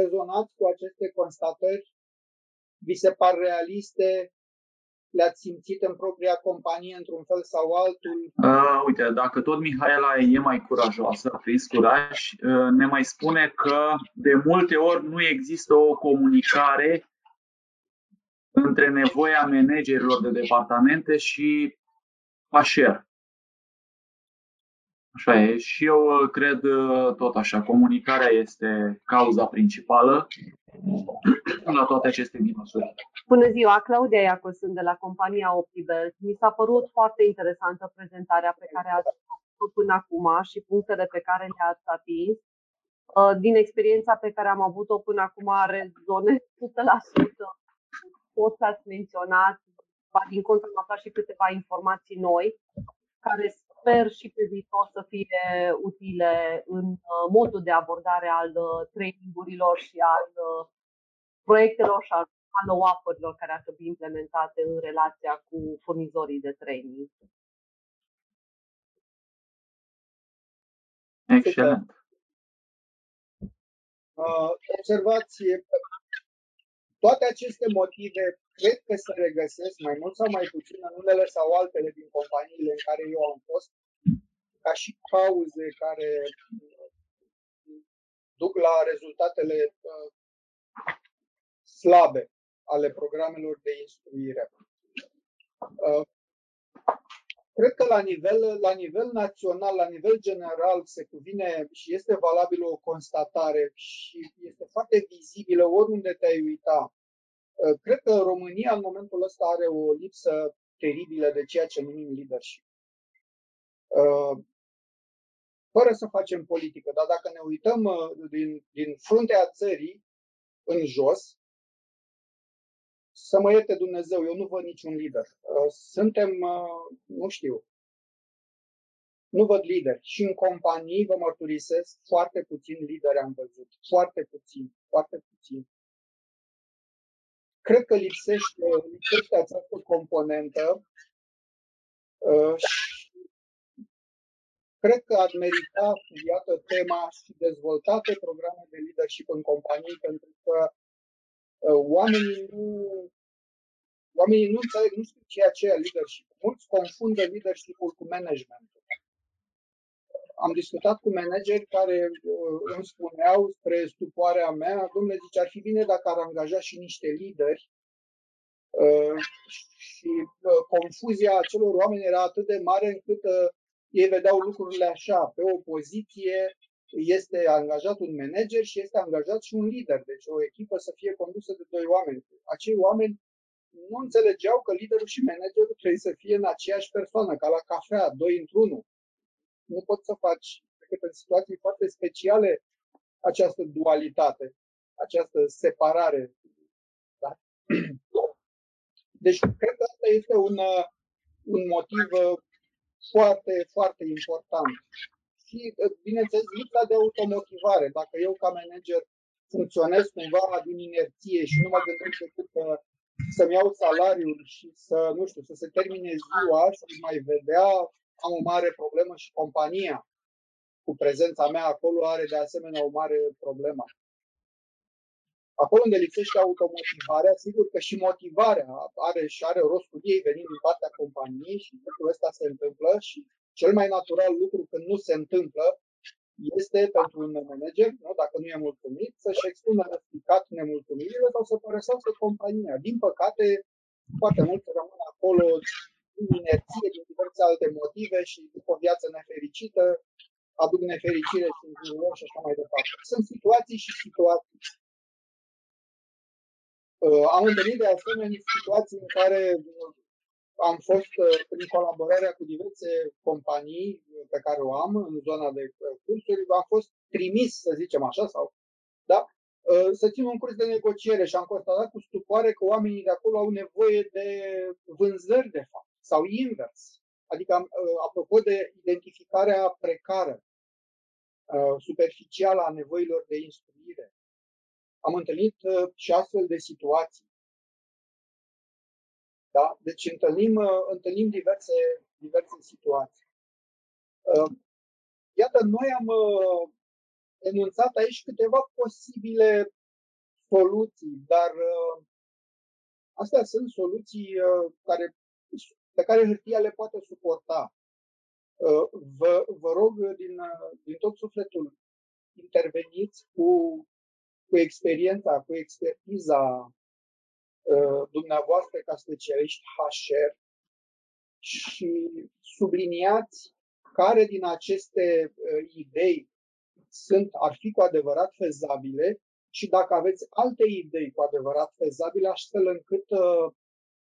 Rezonați cu aceste constatări? Vi se par realiste? le-ați simțit în propria companie într-un fel sau altul? Uh, uite, dacă tot Mihaela e mai curajoasă, a prins curaj, uh, ne mai spune că de multe ori nu există o comunicare între nevoia managerilor de departamente și HR. Așa e. Și eu uh, cred uh, tot așa. Comunicarea este cauza principală la toate aceste minusuri. Bună ziua, Claudia Iacu sunt de la compania Optibelt. Mi s-a părut foarte interesantă prezentarea pe care ați făcut până acum și punctele pe care le-ați atins. Uh, din experiența pe care am avut-o până acum, rezonez 100% tot ce ați menționat. Din contră, am aflat și câteva informații noi care sper și pe viitor să fie utile în uh, modul de abordare al uh, trainingurilor și al uh, proiectelor și al follow-up-urilor care ar trebui implementate în relația cu furnizorii de training. Excelent. Uh, observație. Toate aceste motive cred că se regăsesc mai mult sau mai puțin în unele sau altele din companiile în care eu am fost, ca și cauze care uh, duc la rezultatele uh, slabe ale programelor de instruire. Uh, cred că la nivel, la nivel național, la nivel general, se cuvine și este valabilă o constatare și este foarte vizibilă oriunde te-ai uita Uh, cred că România în momentul ăsta are o lipsă teribilă de ceea ce numim leadership. Uh, fără să facem politică, dar dacă ne uităm uh, din, din fruntea țării în jos, să mă ierte Dumnezeu, eu nu văd niciun lider. Suntem, nu știu, nu văd lideri. Și în companii, vă mărturisesc, foarte puțin lideri am văzut. Foarte puțin, foarte puțin cred că lipsește, lipsește această componentă uh, și cred că ar merita studiată tema și dezvoltate programe de leadership în companii, pentru că uh, oamenii nu oamenii nu înțeleg, nu știu ceea ce e leadership. Mulți confundă leadership-ul cu management am discutat cu manageri care uh, îmi spuneau spre stupoarea mea, domnule, zice, ar fi bine dacă ar angaja și niște lideri. Uh, și uh, confuzia acelor oameni era atât de mare încât ei vedeau lucrurile așa, pe o poziție este angajat un manager și este angajat și un lider, deci o echipă să fie condusă de doi oameni. Acei oameni nu înțelegeau că liderul și managerul trebuie să fie în aceeași persoană, ca la cafea, doi într-unul nu poți să faci decât în situații foarte speciale această dualitate, această separare. Da? Deci, cred că asta este un, un motiv foarte, foarte important. Și, bineînțeles, lipsa de automotivare. Dacă eu, ca manager, funcționez cumva din inerție și nu mă gândesc decât să-mi iau salariul și să, nu știu, să se termine ziua și mai vedea am o mare problemă și compania cu prezența mea acolo are de asemenea o mare problemă. Acolo unde lipsește automotivarea, sigur că și motivarea are și are rostul ei venind din partea companiei și lucrul ăsta se întâmplă și cel mai natural lucru când nu se întâmplă este pentru un manager, nu, dacă nu e mulțumit, să-și expună răspicat nemulțumirile sau să părăsească compania. Din păcate, foarte mult rămân acolo inerție din diverse alte motive și după o viață nefericită aduc nefericire și în și așa mai departe. Sunt situații și situații. Uh, am întâlnit de asemenea situații în care uh, am fost uh, prin colaborarea cu diverse companii pe care o am în zona de cursuri, am fost trimis, să zicem așa, sau da, să țin un curs de negociere și am constatat cu stupoare că oamenii de acolo au nevoie de vânzări, de fapt sau invers. Adică, uh, apropo de identificarea precară, uh, superficială a nevoilor de instruire, am întâlnit uh, și astfel de situații. Da? Deci întâlnim, întâlnim diverse, diverse situații. Iată, noi am enunțat aici câteva posibile soluții, dar uh, astea sunt soluții uh, care, pe care hârtia le poate suporta. Uh, vă, vă rog din, din tot sufletul, interveniți cu, cu experiența, cu expertiza dumneavoastră ca specialiști HR și subliniați care din aceste idei sunt, ar fi cu adevărat fezabile și dacă aveți alte idei cu adevărat fezabile, astfel încât uh,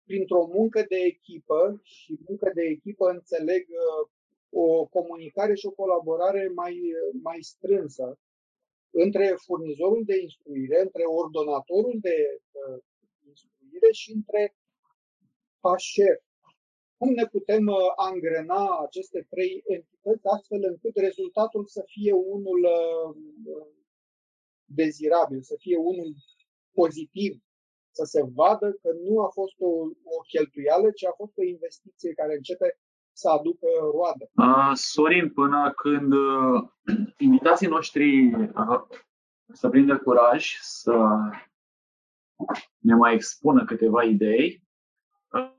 printr-o muncă de echipă și muncă de echipă înțeleg uh, o comunicare și o colaborare mai, mai strânsă între furnizorul de instruire, între ordonatorul de uh, instruire și între HR. Cum ne putem uh, angrena aceste trei entități astfel încât rezultatul să fie unul uh, dezirabil, să fie unul pozitiv, să se vadă că nu a fost o, o cheltuială, ci a fost o investiție care începe să aducă roadă. Uh, Sorin, până când uh, invitații noștri uh, să prindă curaj să ne mai expună câteva idei,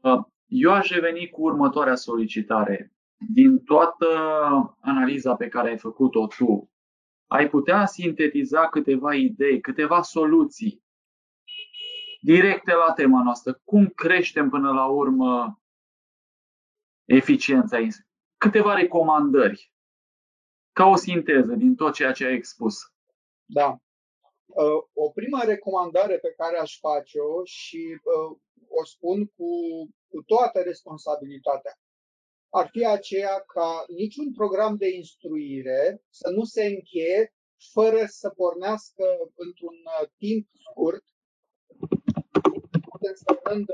uh, eu aș reveni cu următoarea solicitare. Din toată analiza pe care ai făcut-o tu, ai putea sintetiza câteva idei, câteva soluții directe la tema noastră. Cum creștem până la urmă eficiența? Câteva recomandări, ca o sinteză din tot ceea ce ai expus. Da. Uh, o prima recomandare pe care aș face-o și uh, o spun cu, cu toată responsabilitatea ar fi aceea ca niciun program de instruire să nu se încheie fără să pornească într-un uh, timp scurt, însemnând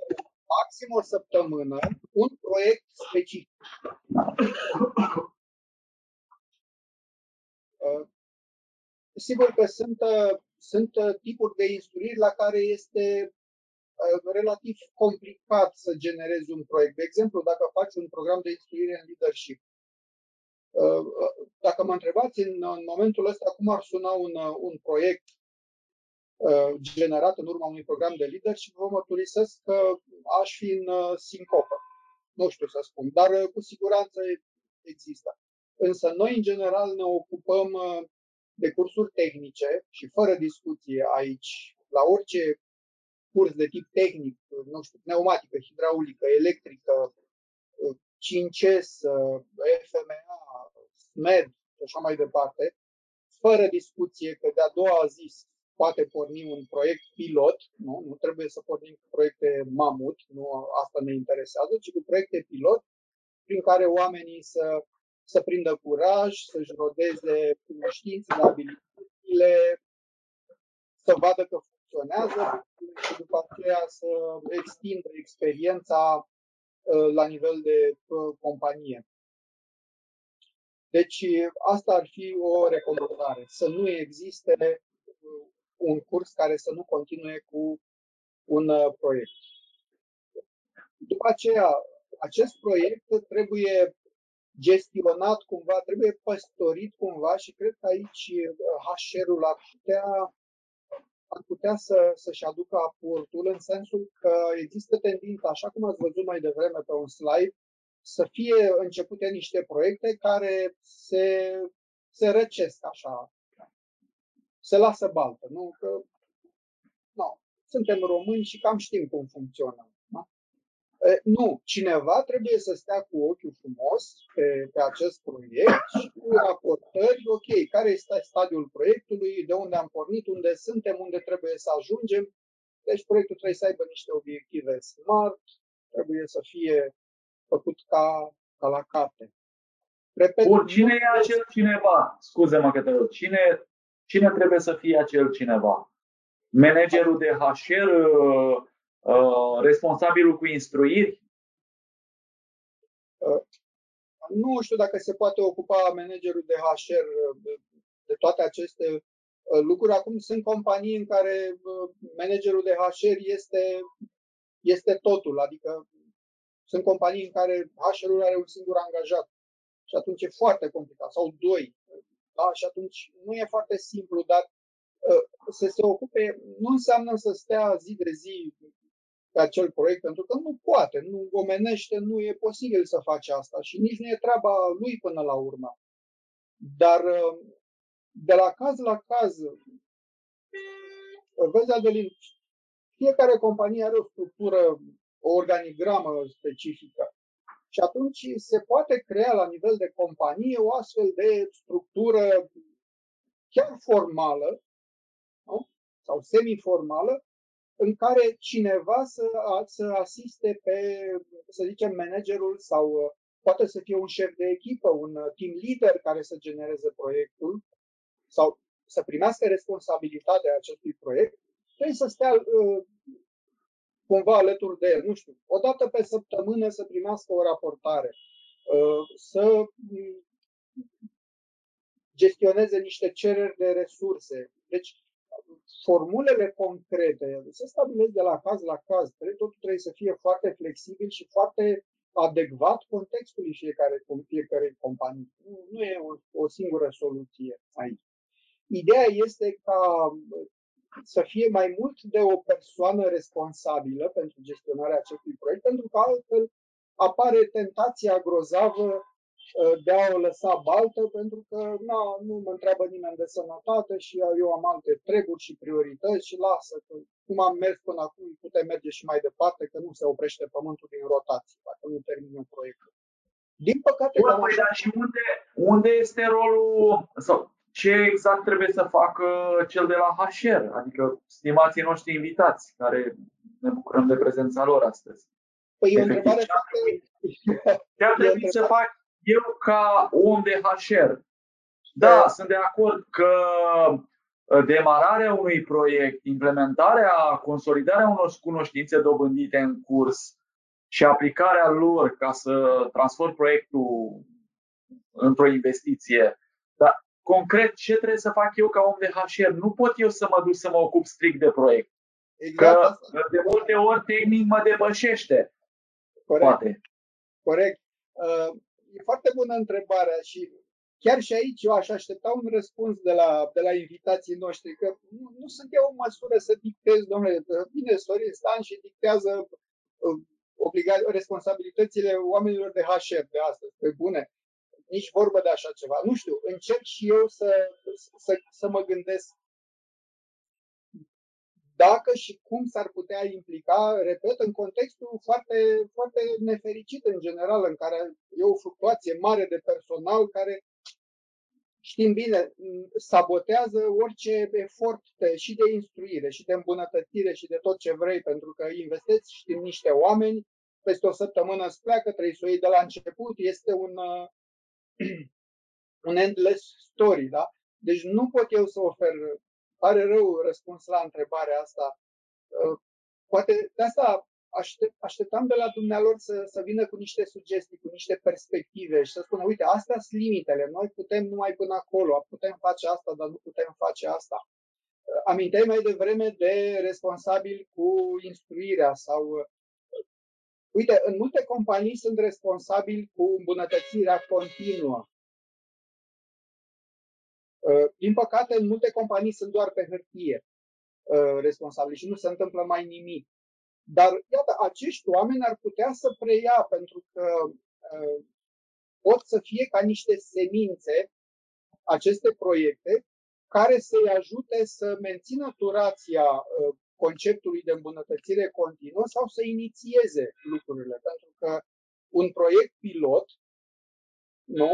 maxim o săptămână, un proiect specific. Uh, sigur că sunt, uh, sunt tipuri de instruiri la care este Uh, relativ complicat să generezi un proiect. De exemplu, dacă faci un program de instruire în leadership, uh, uh, dacă mă întrebați în, în momentul ăsta cum ar suna un, un proiect generat în urma unui program de leadership, vă mărturisesc că aș fi în sincopă. Nu știu să spun, dar cu siguranță există. Însă noi, în general, ne ocupăm de cursuri tehnice și fără discuție aici, la orice curs de tip tehnic, nu știu, pneumatică, hidraulică, electrică, 5S, FMA, SMED și așa mai departe, fără discuție că de-a doua zi poate porni un proiect pilot, nu, nu trebuie să pornim cu proiecte mamut, nu asta ne interesează, ci cu proiecte pilot prin care oamenii să, să prindă curaj, să-și rodeze cunoștințele, abilitățile, să vadă că funcționează și după aceea să extindă experiența uh, la nivel de uh, companie. Deci asta ar fi o recomandare, să nu existe uh, un curs care să nu continue cu un proiect. După aceea, acest proiect trebuie gestionat cumva, trebuie păstorit cumva și cred că aici HR-ul ar putea ar putea să, să-și aducă aportul în sensul că există tendința, așa cum ați văzut mai devreme pe un slide, să fie începute niște proiecte care se, se răcesc așa, se lasă baltă. Nu? Că, nu, suntem români și cam știm cum funcționează. Nu, cineva trebuie să stea cu ochiul frumos pe, pe acest proiect și cu raportări, ok, care este stadiul proiectului, de unde am pornit, unde suntem, unde trebuie să ajungem. Deci proiectul trebuie să aibă niște obiective smart, trebuie să fie făcut ca, ca la carte. Repet, Bun, cine e acel cineva? Scuze-mă că te rog. Cine, cine trebuie să fie acel cineva? Managerul de HR, Uh, responsabilul cu instruiri? Uh, nu știu dacă se poate ocupa managerul de HR uh, de toate aceste lucruri. Acum sunt companii în care managerul de HR este, este totul, adică sunt companii în care HR-ul are un singur angajat și atunci e foarte complicat, sau doi. Da? Și atunci nu e foarte simplu, dar să se ocupe, nu înseamnă să stea zi de zi pe acel proiect, pentru că nu poate, nu omenește, nu e posibil să faci asta și nici nu e treaba lui până la urmă. Dar de la caz la caz, vezi, Adelin, fiecare companie are o structură, o organigramă specifică. Și atunci se poate crea la nivel de companie o astfel de structură chiar formală nu? sau semiformală, în care cineva să, să asiste pe, să zicem, managerul sau poate să fie un șef de echipă, un team leader care să genereze proiectul sau să primească responsabilitatea acestui proiect, trebuie să stea uh, cumva alături de el, nu știu, o dată pe săptămână să primească o raportare, uh, să gestioneze niște cereri de resurse. Deci, formulele concrete se stabilesc de la caz la caz. Totul trebuie să fie foarte flexibil și foarte adecvat contextului fiecare, fiecare companie. Nu, nu e o, o singură soluție aici. Ideea este ca să fie mai mult de o persoană responsabilă pentru gestionarea acestui proiect, pentru că altfel apare tentația grozavă Uh, de a o lăsa baltă, pentru că na, nu mă întreabă nimeni de sănătate și eu am alte treburi și priorități și lasă, că cum am mers până acum, putem merge și mai departe, că nu se oprește pământul din rotație, dacă nu termină proiectul. Din păcate... Bun, păi, dar și unde, unde este rolul, sau ce exact trebuie să facă cel de la HR, adică stimații noștri invitați, care ne bucurăm de prezența lor astăzi. Păi e o întrebare foarte... Ce ar trebui să fac eu ca om de HR, da, da, sunt de acord că uh, demararea unui proiect, implementarea, consolidarea unor cunoștințe dobândite în curs și aplicarea lor ca să transform proiectul într-o investiție. Dar concret, ce trebuie să fac eu ca om de HR? Nu pot eu să mă duc să mă ocup strict de proiect. Exact că de multe ori tehnic mă depășește. Corect. Poate. Corect. Uh, e foarte bună întrebarea și chiar și aici eu aș aștepta un răspuns de la, de la invitații noștri, că nu, nu sunt eu în măsură să dictez, domnule, bine, Sorin Stan și dictează uh, obliga- responsabilitățile oamenilor de HR de astăzi, pe bune. Nici vorbă de așa ceva. Nu știu, încerc și eu să, să, să mă gândesc dacă și cum s-ar putea implica, repet, în contextul foarte, foarte nefericit în general, în care e o fluctuație mare de personal care, știm bine, sabotează orice efort de, și de instruire, și de îmbunătățire, și de tot ce vrei, pentru că investești în niște oameni, peste o săptămână îți pleacă, trebuie să o iei de la început, este un, un endless story, da? Deci nu pot eu să ofer pare rău răspuns la întrebarea asta. Uh, poate de asta aștept, așteptam de la dumnealor să, să vină cu niște sugestii, cu niște perspective și să spună, uite, astea sunt limitele, noi putem numai până acolo, putem face asta, dar nu putem face asta. Uh, aminteai mai devreme de responsabil cu instruirea sau uh, Uite, în multe companii sunt responsabili cu îmbunătățirea continuă. Uh, din păcate, în multe companii sunt doar pe hârtie uh, responsabili și nu se întâmplă mai nimic. Dar, iată, acești oameni ar putea să preia, pentru că uh, pot să fie ca niște semințe aceste proiecte care să-i ajute să mențină durația conceptului de îmbunătățire continuă sau să inițieze lucrurile. Pentru că un proiect pilot nu,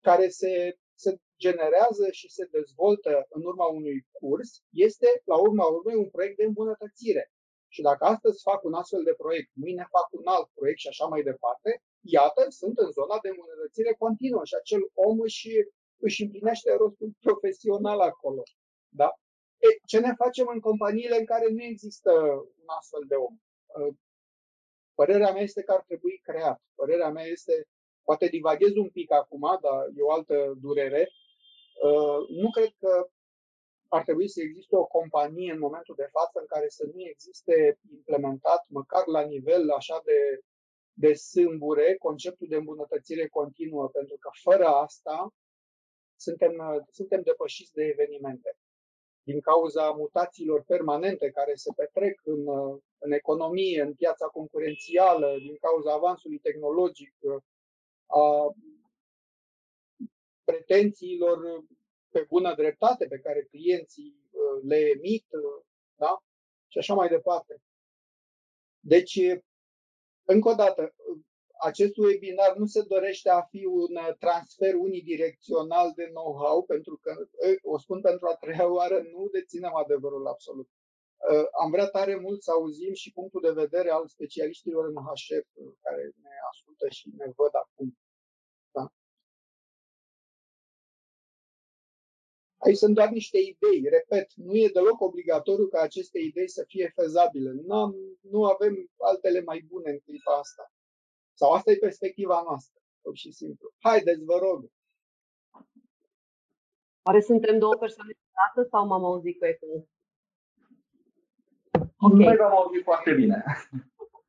care se, se generează și se dezvoltă în urma unui curs este, la urma urmei, un proiect de îmbunătățire. Și dacă astăzi fac un astfel de proiect, mâine fac un alt proiect și așa mai departe, iată, sunt în zona de îmbunătățire continuă și acel om își, își împlinește rostul profesional acolo. Da? E, ce ne facem în companiile în care nu există un astfel de om? Părerea mea este că ar trebui creat. Părerea mea este, poate divaghez un pic acum, dar e o altă durere, Uh, nu cred că ar trebui să existe o companie în momentul de față în care să nu existe implementat, măcar la nivel așa de, de sâmbure, conceptul de îmbunătățire continuă, pentru că fără asta suntem, suntem depășiți de evenimente. Din cauza mutațiilor permanente care se petrec în, în economie, în piața concurențială, din cauza avansului tehnologic, a pretențiilor pe bună dreptate pe care clienții uh, le emit, uh, da? și așa mai departe. Deci, încă o dată, acest webinar nu se dorește a fi un transfer unidirecțional de know-how, pentru că, o spun pentru a treia oară, nu deținem adevărul absolut. Am vrea tare mult să auzim și punctul de vedere al specialiștilor în HF care ne ascultă și ne văd acum. Da? Aici sunt doar niște idei. Repet, nu e deloc obligatoriu ca aceste idei să fie fezabile. Nu, nu avem altele mai bune în clipa asta. Sau asta e perspectiva noastră, pur și simplu. Haideți, vă rog. Oare suntem două persoane dată sau m-am auzit cu ecou? Okay. Noi v-am auzit foarte bine.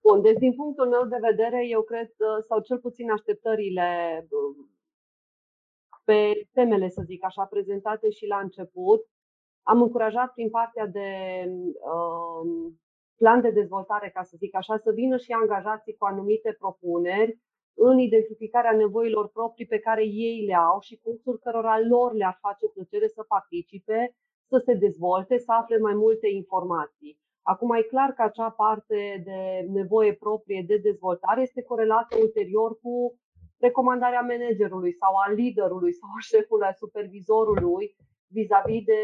Bun, deci din punctul meu de vedere, eu cred, sau cel puțin așteptările pe temele, să zic așa, prezentate și la început, am încurajat prin partea de uh, plan de dezvoltare, ca să zic așa, să vină și angajații cu anumite propuneri în identificarea nevoilor proprii pe care ei le au și cursuri cărora lor le-ar face plăcere să participe, să se dezvolte, să afle mai multe informații. Acum e clar că acea parte de nevoie proprie de dezvoltare este corelată ulterior cu recomandarea managerului sau a liderului sau a șefului, a supervizorului vis-a-vis de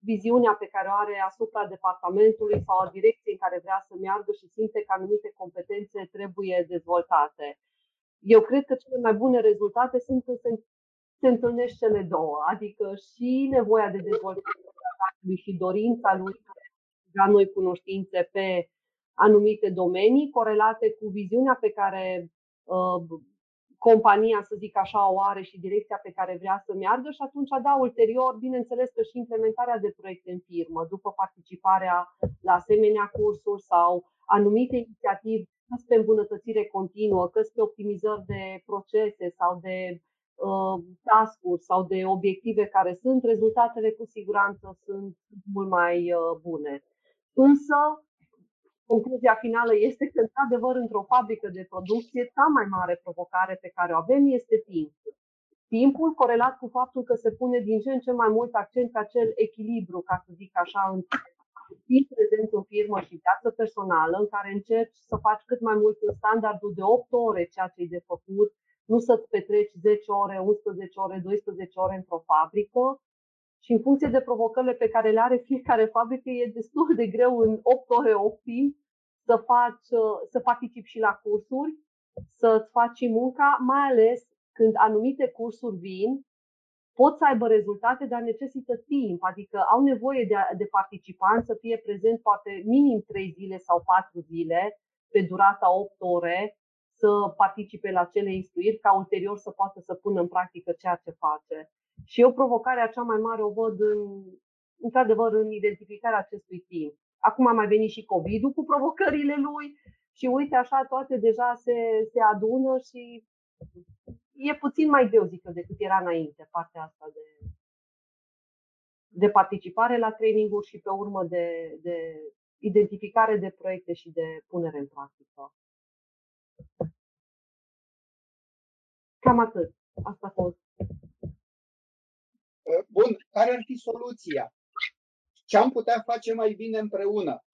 viziunea pe care o are asupra departamentului sau a direcției în care vrea să meargă și simte că anumite competențe trebuie dezvoltate. Eu cred că cele mai bune rezultate sunt când se, se întâlnesc cele două, adică și nevoia de dezvoltare și dorința lui de a noi cunoștințe pe anumite domenii corelate cu viziunea pe care uh, compania, să zic așa, o are și direcția pe care vrea să meargă și atunci, da, ulterior, bineînțeles că și implementarea de proiecte în firmă, după participarea la asemenea cursuri sau anumite inițiative, că pe îmbunătățire continuă, că pe optimizări de procese sau de uh, task-uri sau de obiective care sunt, rezultatele cu siguranță sunt mult mai uh, bune. Însă, concluzia finală este că, într-adevăr, într-o fabrică de producție, cea mai mare provocare pe care o avem este timpul. Timpul corelat cu faptul că se pune din ce în ce mai mult accent pe acel echilibru, ca să zic așa, între timp prezent în firmă și viață personală, în care încerci să faci cât mai mult în standardul de 8 ore ceea ce e de făcut, nu să-ți petreci 10 ore, 11 ore, 12 ore într-o fabrică, și în funcție de provocările pe care le are fiecare fabrică, e destul de greu în 8 ore optim să, faci, să participi și la cursuri, să-ți faci munca, mai ales când anumite cursuri vin, pot să aibă rezultate, dar necesită timp, adică au nevoie de, de participanți să fie prezent poate minim 3 zile sau 4 zile pe durata 8 ore, să participe la cele instruiri, ca ulterior să poată să pună în practică ceea ce face. Și eu provocarea cea mai mare o văd în, într-adevăr în identificarea acestui timp. Acum a mai venit și COVID-ul cu provocările lui și uite așa toate deja se, se adună și e puțin mai greu, zic eu, decât era înainte partea asta de, de participare la traininguri și pe urmă de, de identificare de proiecte și de punere în practică. Cam atât. Asta a fost. Bun, care ar fi soluția? Ce am putea face mai bine împreună?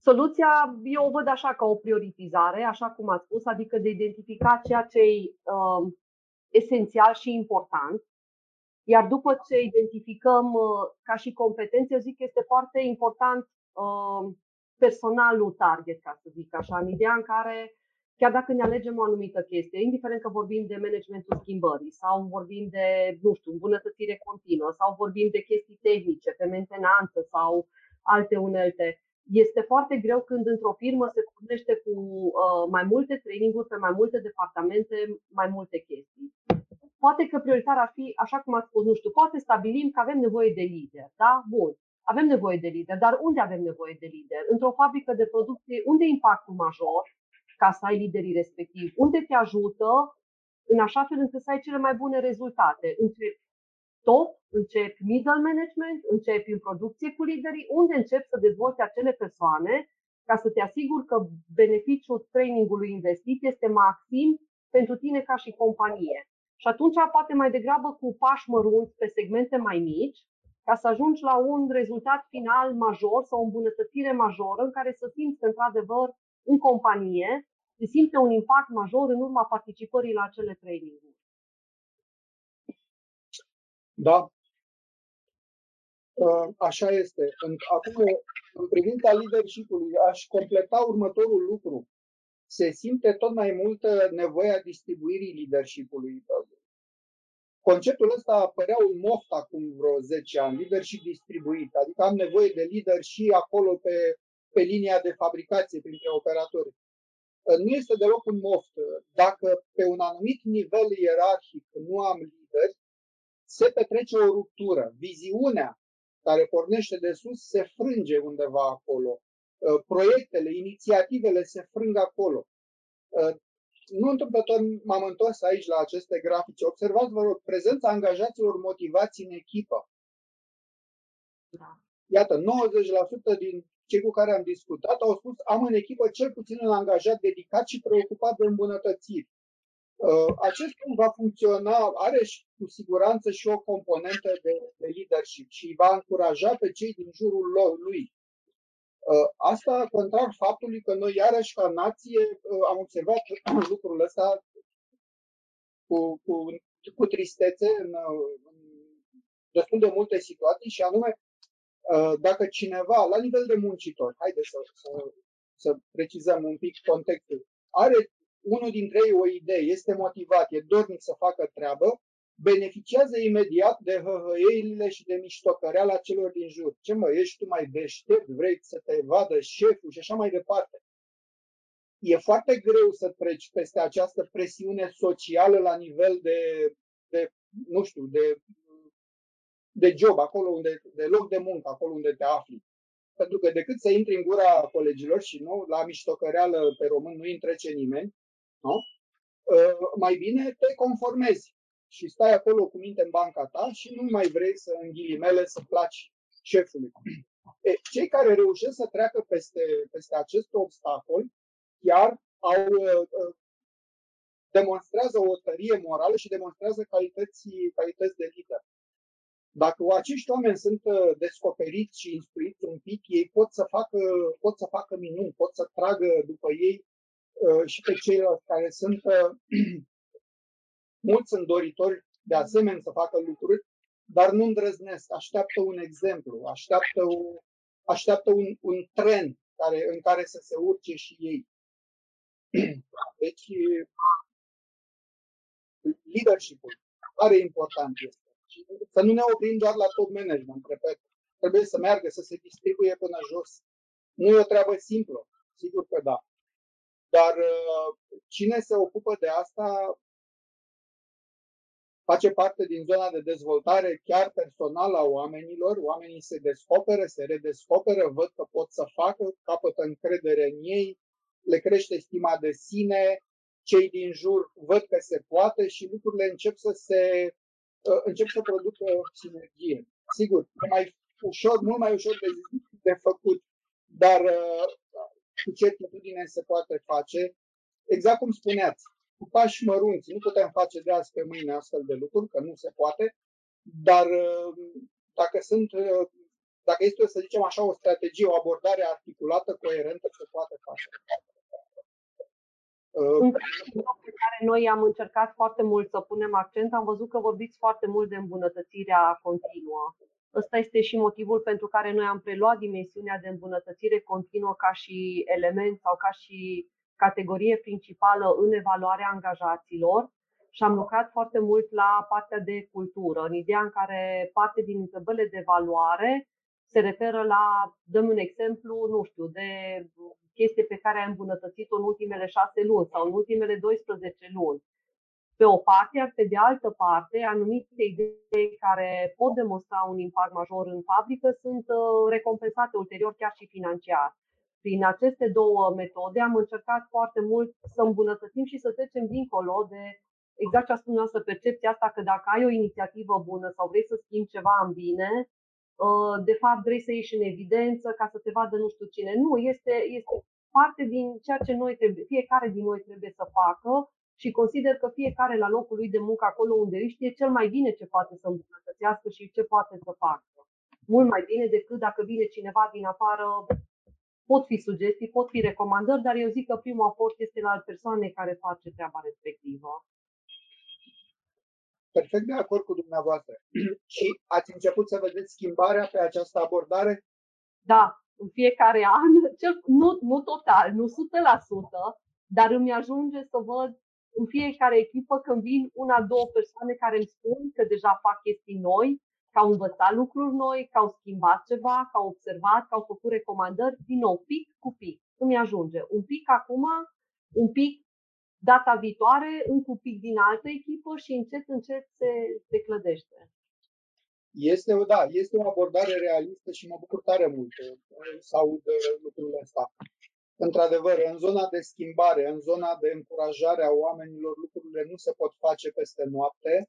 Soluția eu o văd așa ca o prioritizare, așa cum ați spus, adică de identifica ceea ce e uh, esențial și important. Iar după ce identificăm uh, ca și competențe, eu zic că este foarte important uh, personalul target, ca să zic așa, în ideea în care chiar dacă ne alegem o anumită chestie, indiferent că vorbim de managementul schimbării sau vorbim de, nu știu, îmbunătățire continuă sau vorbim de chestii tehnice, pe mentenanță sau alte unelte, este foarte greu când într-o firmă se pornește cu uh, mai multe traininguri pe mai multe departamente, mai multe chestii. Poate că prioritar ar fi, așa cum ați spus, nu știu, poate stabilim că avem nevoie de lider, da? Bun, avem nevoie de lider, dar unde avem nevoie de lider? Într-o fabrică de producție, unde e impactul major? Ca să ai liderii respectivi, unde te ajută în așa fel încât să ai cele mai bune rezultate. Între top, începi middle management, începi în producție cu liderii, unde începi să dezvolți acele persoane ca să te asiguri că beneficiul trainingului investit este maxim pentru tine ca și companie. Și atunci poate mai degrabă cu pași mărunți pe segmente mai mici, ca să ajungi la un rezultat final major sau o îmbunătățire majoră în care să simți că, într-adevăr, în companie se simte un impact major în urma participării la acele traininguri. Da. Uh, așa este. Acum, în privința leadership-ului, aș completa următorul lucru. Se simte tot mai multă nevoia distribuirii leadership-ului. Conceptul ăsta apărea un moft acum vreo 10 ani, leadership distribuit, adică am nevoie de lider și acolo pe, pe linia de fabricație printre operatori. Nu este deloc un moft. Dacă pe un anumit nivel ierarhic nu am lideri, se petrece o ruptură. Viziunea care pornește de sus se frânge undeva acolo. Proiectele, inițiativele se frâng acolo nu întâmplător m-am întors aici la aceste grafice. Observați, vă rog, prezența angajaților motivați în echipă. Da. Iată, 90% din cei cu care am discutat au spus am în echipă cel puțin un angajat dedicat și preocupat de îmbunătățiri. Uh, acest punct va funcționa, are și, cu siguranță și o componentă de, de leadership și va încuraja pe cei din jurul lui Uh, asta contrar faptului că noi, iarăși, ca nație, uh, am observat lucrul ăsta cu, cu, cu tristețe în, în destul de multe situații și anume, uh, dacă cineva, la nivel de muncitor, haideți să, să, să precizăm un pic contextul, are unul dintre ei o idee, este motivat, e dornic să facă treabă, beneficiază imediat de hăhăieile și de miștocăreala celor din jur. Ce mă, ești tu mai deștept, vrei să te vadă șeful și așa mai departe. E foarte greu să treci peste această presiune socială la nivel de, de nu știu, de, de job, acolo unde, de loc de muncă, acolo unde te afli. Pentru că decât să intri în gura colegilor și nu, la miștocăreală pe român nu intrece nimeni, nu? Ă, mai bine te conformezi și stai acolo cu minte în banca ta și nu mai vrei să, în ghilimele, să placi șefului. E, cei care reușesc să treacă peste, peste acest obstacol chiar au, uh, demonstrează o tărie morală și demonstrează calități, calități de lider. Dacă acești oameni sunt uh, descoperiți și instruiți un pic, ei pot să facă, pot să facă minuni, pot să tragă după ei uh, și pe ceilalți care sunt Mulți sunt doritori de asemenea să facă lucruri, dar nu îndrăznesc, așteaptă un exemplu, așteaptă, o, așteaptă un, un tren care, în care să se urce și ei. Deci, leadership-ul, care important este. Și să nu ne oprim doar la top management, repet. Trebuie să meargă, să se distribuie până jos. Nu e o treabă simplă, sigur că da. Dar uh, cine se ocupă de asta face parte din zona de dezvoltare chiar personală a oamenilor. Oamenii se descoperă, se redescoperă, văd că pot să facă, capătă încredere în ei, le crește stima de sine, cei din jur văd că se poate și lucrurile încep să se uh, încep să producă sinergie. Sigur, e mai ușor, mult mai ușor de, de făcut, dar uh, cu certitudine se poate face. Exact cum spuneați, cu pași mărunți. Nu putem face de azi pe mâine astfel de lucruri, că nu se poate, dar uh, dacă sunt uh, dacă este, să zicem așa, o strategie, o abordare articulată, coerentă, se poate face. Uh, Un pe care noi am încercat foarte mult să punem accent, am văzut că vorbiți foarte mult de îmbunătățirea continuă. Ăsta este și motivul pentru care noi am preluat dimensiunea de îmbunătățire continuă ca și element sau ca și categorie principală în evaluarea angajaților și am lucrat foarte mult la partea de cultură, în ideea în care parte din întrebările de evaluare se referă la, dăm un exemplu, nu știu, de chestie pe care ai îmbunătățit-o în ultimele șase luni sau în ultimele 12 luni. Pe o parte, iar pe de altă parte, anumite idei care pot demonstra un impact major în fabrică sunt uh, recompensate ulterior chiar și financiar prin aceste două metode am încercat foarte mult să îmbunătățim și să trecem dincolo de exact ce a spus noastră, percepția asta că dacă ai o inițiativă bună sau vrei să schimbi ceva în bine, uh, de fapt vrei să ieși în evidență ca să te vadă nu știu cine. Nu, este, este parte din ceea ce noi trebuie, fiecare din noi trebuie să facă și consider că fiecare la locul lui de muncă, acolo unde îi știe cel mai bine ce poate să îmbunătățească și ce poate să facă. Mult mai bine decât dacă vine cineva din afară, pot fi sugestii, pot fi recomandări, dar eu zic că primul aport este la persoane care face treaba respectivă. Perfect de acord cu dumneavoastră. și ați început să vedeți schimbarea pe această abordare? Da, în fiecare an, cel, nu, nu total, nu 100%, dar îmi ajunge să văd în fiecare echipă când vin una, două persoane care îmi spun că deja fac chestii noi, că au învățat lucruri noi, că au schimbat ceva, că au observat, că au făcut recomandări, din nou, pic cu pic. Îmi ajunge. Un pic acum, un pic data viitoare, încă un pic din altă echipă și încet, încet se, se clădește. Este, da, este o abordare realistă și mă bucur tare mult să aud lucrurile astea. Într-adevăr, în zona de schimbare, în zona de încurajare a oamenilor, lucrurile nu se pot face peste noapte,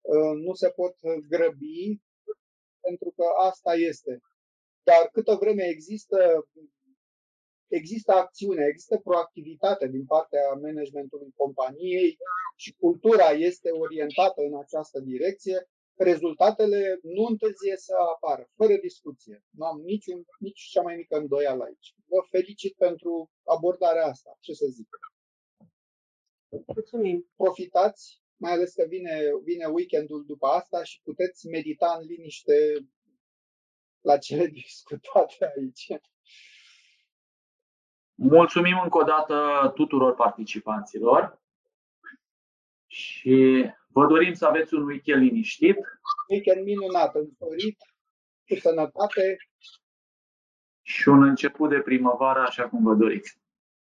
uh, nu se pot grăbi, pentru că asta este. Dar câtă vreme există, există acțiune, există proactivitate din partea managementului companiei și cultura este orientată în această direcție, rezultatele nu întârzie să apară, fără discuție. Nu am niciun, nici cea mai mică îndoială aici. Vă felicit pentru abordarea asta. Ce să zic? Mulțumim. Profitați, mai ales că vine, vine weekendul după asta și puteți medita în liniște la cele discutate aici. Mulțumim încă o dată tuturor participanților și Vă dorim să aveți un weekend liniștit. Weekend minunat, însorit, cu sănătate. Și un început de primăvară așa cum vă doriți.